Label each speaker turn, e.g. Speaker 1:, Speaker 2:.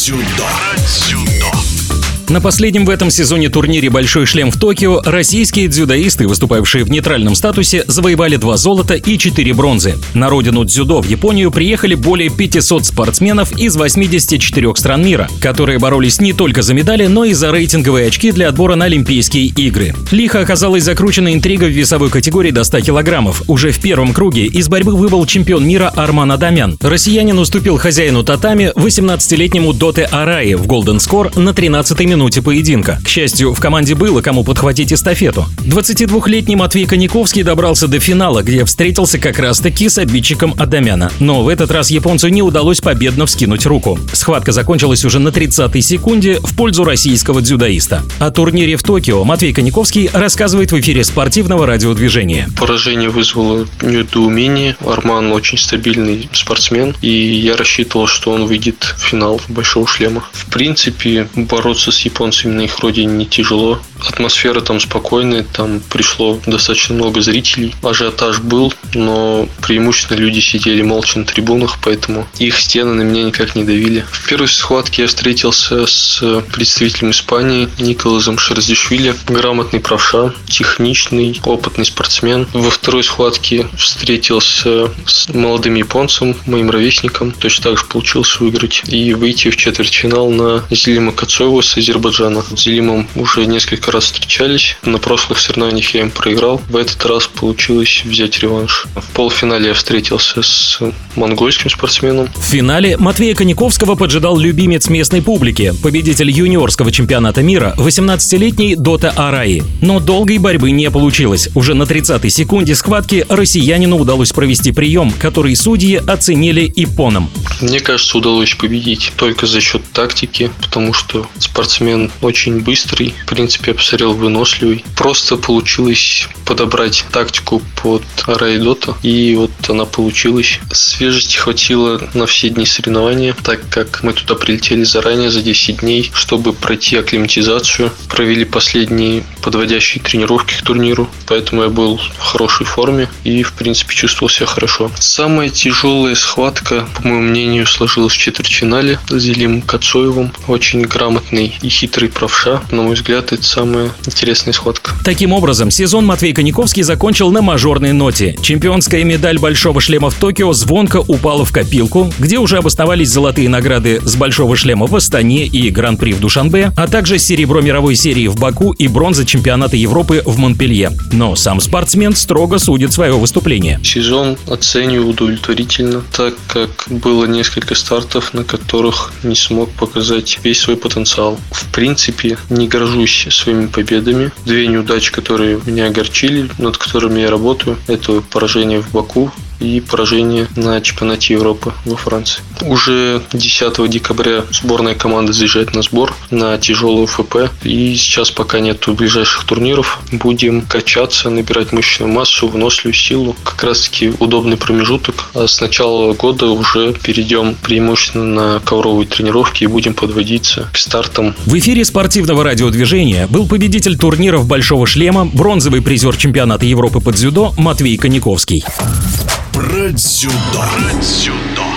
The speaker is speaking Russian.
Speaker 1: Дзюдо. Дзюдо.
Speaker 2: На последнем в этом сезоне турнире «Большой шлем» в Токио российские дзюдоисты, выступавшие в нейтральном статусе, завоевали два золота и четыре бронзы. На родину дзюдо в Японию приехали более 500 спортсменов из 84 стран мира, которые боролись не только за медали, но и за рейтинговые очки для отбора на Олимпийские игры. Лихо оказалась закручена интрига в весовой категории до 100 килограммов. Уже в первом круге из борьбы выбыл чемпион мира Арман Адамян. Россиянин уступил хозяину татами 18-летнему Доте Араи в Golden Score на 13-й минуте минуте поединка. К счастью, в команде было кому подхватить эстафету. 22-летний Матвей Коняковский добрался до финала, где встретился как раз-таки с обидчиком Адамяна. Но в этот раз японцу не удалось победно вскинуть руку. Схватка закончилась уже на 30-й секунде в пользу российского дзюдоиста. О турнире в Токио Матвей Коняковский рассказывает в эфире спортивного радиодвижения.
Speaker 3: Поражение вызвало недоумение. Арман очень стабильный спортсмен, и я рассчитывал, что он выйдет в финал большого шлема. В принципе, бороться с японцами на их родине не тяжело. Атмосфера там спокойная, там пришло достаточно много зрителей. Ажиотаж был, но преимущественно люди сидели молча на трибунах, поэтому их стены на меня никак не давили. В первой схватке я встретился с представителем Испании Николазом Шерзишвили. Грамотный правша, техничный, опытный спортсмен. Во второй схватке встретился с молодым японцем, моим ровесником. Точно так же получилось выиграть и выйти в четвертьфинал на Зелима Кацоева с Азербайджана Зелимом уже несколько раз встречались. На прошлых соревнованиях я им проиграл. В этот раз получилось взять реванш. В полуфинале я встретился с монгольским спортсменом.
Speaker 2: В финале Матвея Коняковского поджидал любимец местной публики, победитель юниорского чемпионата мира, 18-летний Дота Араи. Но долгой борьбы не получилось. Уже на 30-й секунде схватки россиянину удалось провести прием, который судьи оценили ипоном.
Speaker 3: Мне кажется, удалось победить только за счет тактики, потому что спортсмен очень быстрый, в принципе, посмотрел выносливый. Просто получилось подобрать тактику под Райдота, и вот она получилась. Свежести хватило на все дни соревнования, так как мы туда прилетели заранее, за 10 дней, чтобы пройти акклиматизацию. Провели последние подводящие тренировки к турниру, поэтому я был в хорошей форме и, в принципе, чувствовал себя хорошо. Самая тяжелая схватка, по моему мнению, сложилась в четвертьфинале с Зелим Кацоевым. Очень грамотный и хитрый правша. На мой взгляд, это самая интересная схватка.
Speaker 2: Таким образом, сезон Матвей Коняковский закончил на мажорной ноте. Чемпионская медаль Большого шлема в Токио звонко упала в копилку, где уже обосновались золотые награды с Большого шлема в Астане и Гран-при в Душанбе, а также серебро мировой серии в Баку и бронза чемпионата Европы в Монпелье. Но сам спортсмен строго судит свое выступление.
Speaker 3: Сезон оцениваю удовлетворительно, так как было несколько стартов, на которых не смог показать весь свой потенциал. В принципе, не горжусь своими победами. Две неудачи, которые меня огорчили, над которыми я работаю, это поражение в Баку и поражение на чемпионате Европы во Франции. Уже 10 декабря сборная команда заезжает на сбор на тяжелую ФП. И сейчас пока нет ближайших турниров. Будем качаться, набирать мышечную массу, выносливую силу. Как раз таки удобный промежуток. А с начала года уже перейдем преимущественно на ковровые тренировки и будем подводиться к стартам.
Speaker 2: В эфире спортивного радиодвижения был победитель турниров «Большого шлема», бронзовый призер чемпионата Европы по дзюдо Матвей Коняковский.
Speaker 1: Про дзюдо. Про дзюдо.